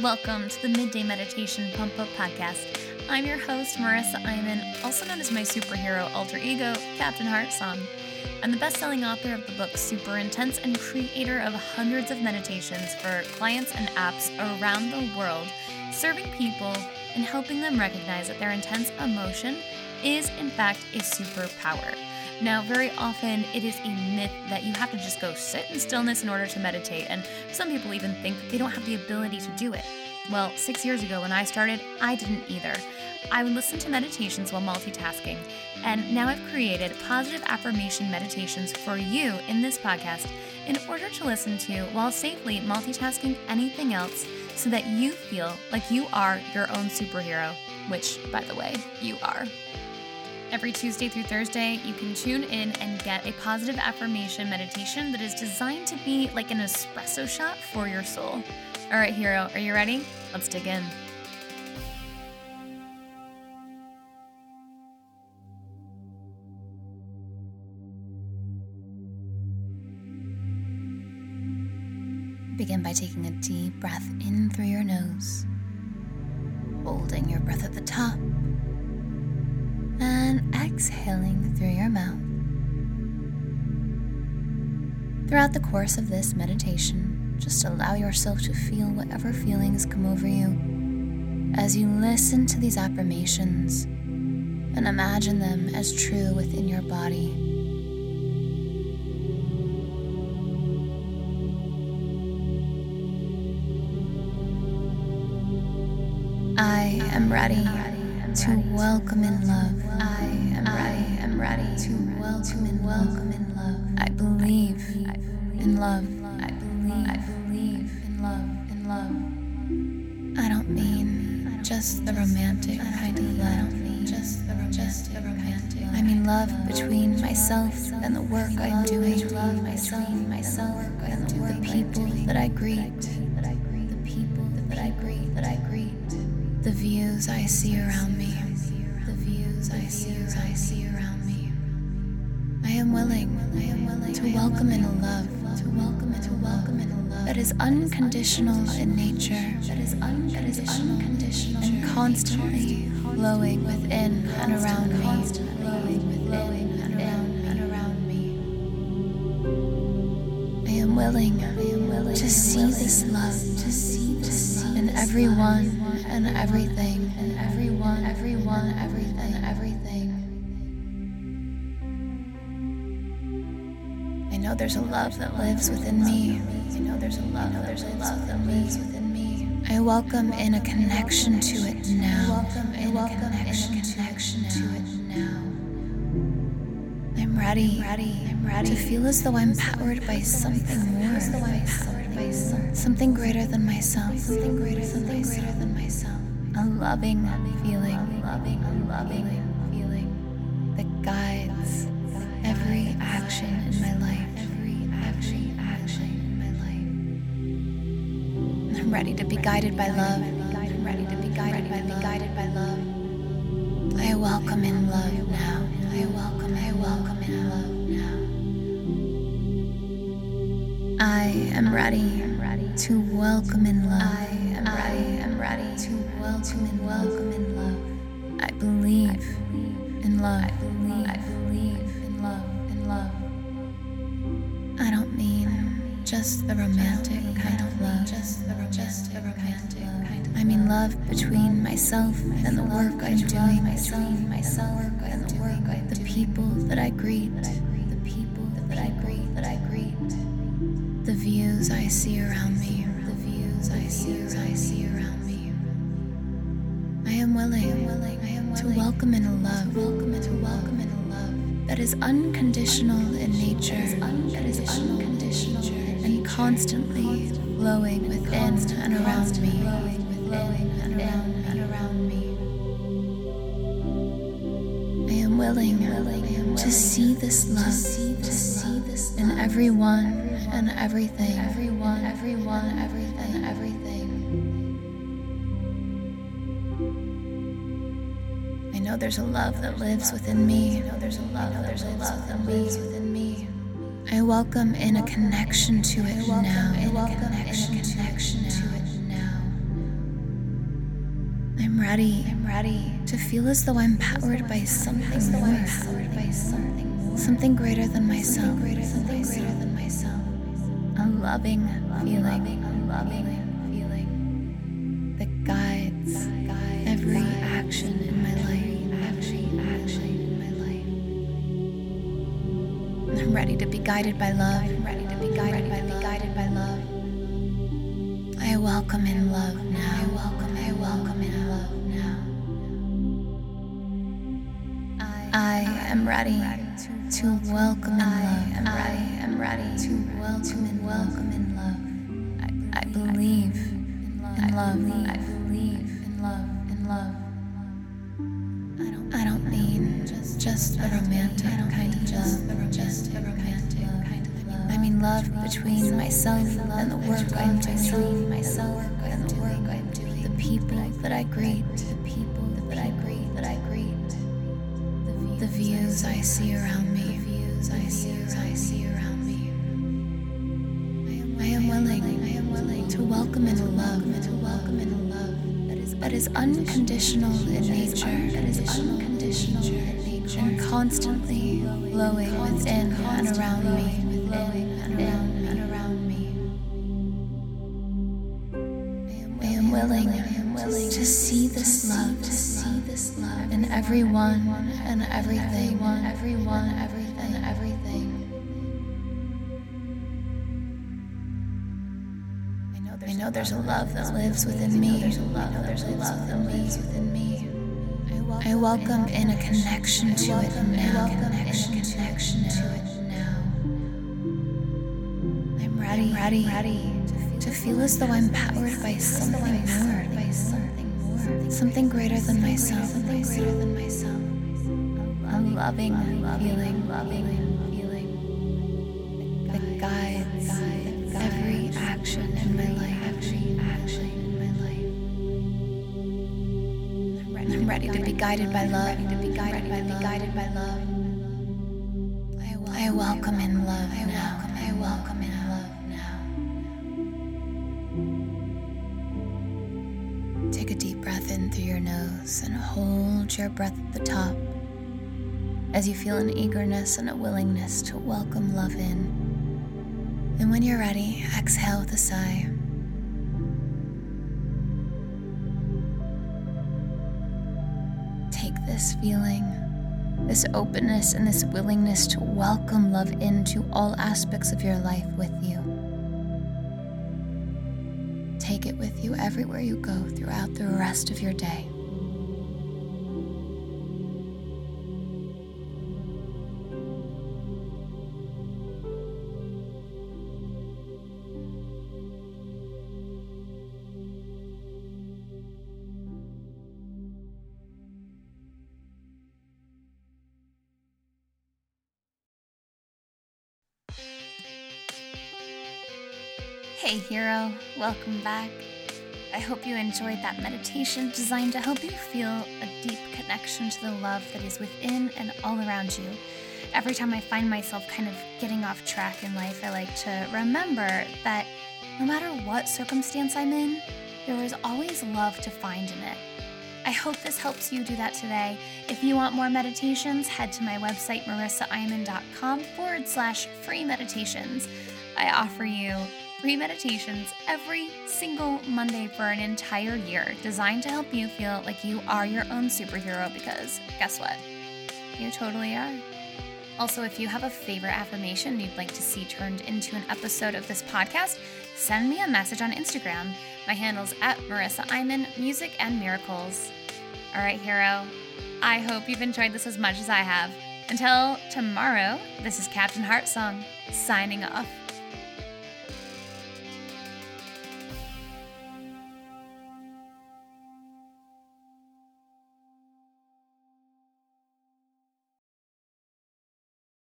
Welcome to the Midday Meditation Pump Up Podcast. I'm your host, Marissa Iman, also known as my superhero alter ego, Captain Heartsong. I'm the best selling author of the book Super Intense and creator of hundreds of meditations for clients and apps around the world, serving people and helping them recognize that their intense emotion is, in fact, a superpower. Now, very often it is a myth that you have to just go sit in stillness in order to meditate, and some people even think that they don't have the ability to do it. Well, six years ago when I started, I didn't either. I would listen to meditations while multitasking, and now I've created positive affirmation meditations for you in this podcast in order to listen to while safely multitasking anything else so that you feel like you are your own superhero, which, by the way, you are. Every Tuesday through Thursday, you can tune in and get a positive affirmation meditation that is designed to be like an espresso shot for your soul. All right, hero, are you ready? Let's dig in. Begin by taking a deep breath in through your nose, holding your breath at the top and exhaling through your mouth. Throughout the course of this meditation, just allow yourself to feel whatever feelings come over you as you listen to these affirmations and imagine them as true within your body. I am ready to welcome in love. I am ready. I am ready to welcome in welcome in love. I believe in love. I believe. I believe in love. In love. I don't mean just the romantic kind of love. I don't mean just the romantic. I mean love between myself and the work I'm doing. Love myself, myself, and the people that I greet. The people that I greet. That I greet the views I see around me, the views I see, I see around me. I am willing, I am willing to welcome in a love, to welcome to welcome in a love. That is unconditional in nature, that is unconditional, and constantly flowing within and around me, flowing within and around me. I am willing, I am willing to see this love, to see in everyone and everything, and everyone, everyone, everything, everything. I know there's a love that lives within me. I know there's a love, that lives within me. I welcome in a connection to it now. Welcome in a connection, to it now. I'm ready, ready, I'm ready to feel as though I'm powered by something more. Something greater than myself. Something greater, something greater than myself. A loving feeling, loving, loving feeling that guides every action in my life. Every action, action in my life. I'm ready to be guided by love. I'm ready to be. Guided by love. I welcome in am ready to welcome in love. I am ready, am ready to welcome in welcome in love. I believe in love. I believe, I believe in love, in love. I don't mean just the romantic kind of love. Just the romantic, romantic kind of I mean love between myself and the work I'm doing. Myself, myself and the work I'm The people that I greet. The views I see around me. The views I see, I see around me. I am willing, I am willing, I am willing to welcome in a love, welcome in, to welcome in a love. That is unconditional in nature, that is unconditional and constantly flowing within and around me, and around and around me. I am willing, willing to see this love, to see this in everyone and everything, everyone, everyone, everything, everything. I know there's a love that lives within me. I know there's a love, there's a love that lives within me. I welcome in a connection to it now. In a connection, to it now. I'm ready. I'm ready to feel as though I'm powered by something more. Something greater than myself. Greater than myself. A loving feeling. A loving feeling that guides every action in my life. I'm ready to be guided by love. I'm ready to be guided by love. Guided by love. I welcome in love now. I welcome. I welcome in love now. I am ready to welcome in love. I am ready to welcome in welcome in love. I believe in love. I believe in love. In love. I don't mean just a romantic kind of love. Just a romantic kind of love. I mean love between myself and the work I'm doing. Myself and the work I'm doing. The people that I greet. The people that I greet. That I greet. Views I see around me. I see. I see around me. I am willing. I am willing to welcome in a love. To welcome in a love that is unconditional in nature. That is unconditional in nature. And constantly flowing within and and and around me. I am willing. I am willing to see this love. This love in everyone and everything. Everyone, everything, everything. I know there's a love that lives within me. There's a love, there's a love that lives within me. I welcome in a connection to it now. Connection, to it now. I'm ready, ready, ready to feel as though I'm powered by something more, by something something greater than myself, greater than myself. A loving feeling, loving feeling that guides every action in my life. Every action in my life. I'm ready to be guided by love. To be guided by love. Guided by love. I welcome in love now. I welcome in a deep breath in through your nose and hold your breath at the top as you feel an eagerness and a willingness to welcome love in. And when you're ready, exhale with a sigh. Take this feeling, this openness, and this willingness to welcome love into all aspects of your life with you. Take it with you everywhere you go throughout the rest of your day. Hey, hero, welcome back. I hope you enjoyed that meditation designed to help you feel a deep connection to the love that is within and all around you. Every time I find myself kind of getting off track in life, I like to remember that no matter what circumstance I'm in, there is always love to find in it. I hope this helps you do that today. If you want more meditations, head to my website, marissaiman.com forward slash free meditations. I offer you free meditations every single Monday for an entire year, designed to help you feel like you are your own superhero because guess what? You totally are. Also, if you have a favorite affirmation you'd like to see turned into an episode of this podcast, send me a message on Instagram. My handle's at Marissa Iman, Music and Miracles. All right, hero. I hope you've enjoyed this as much as I have. Until tomorrow, this is Captain Heartsong signing off.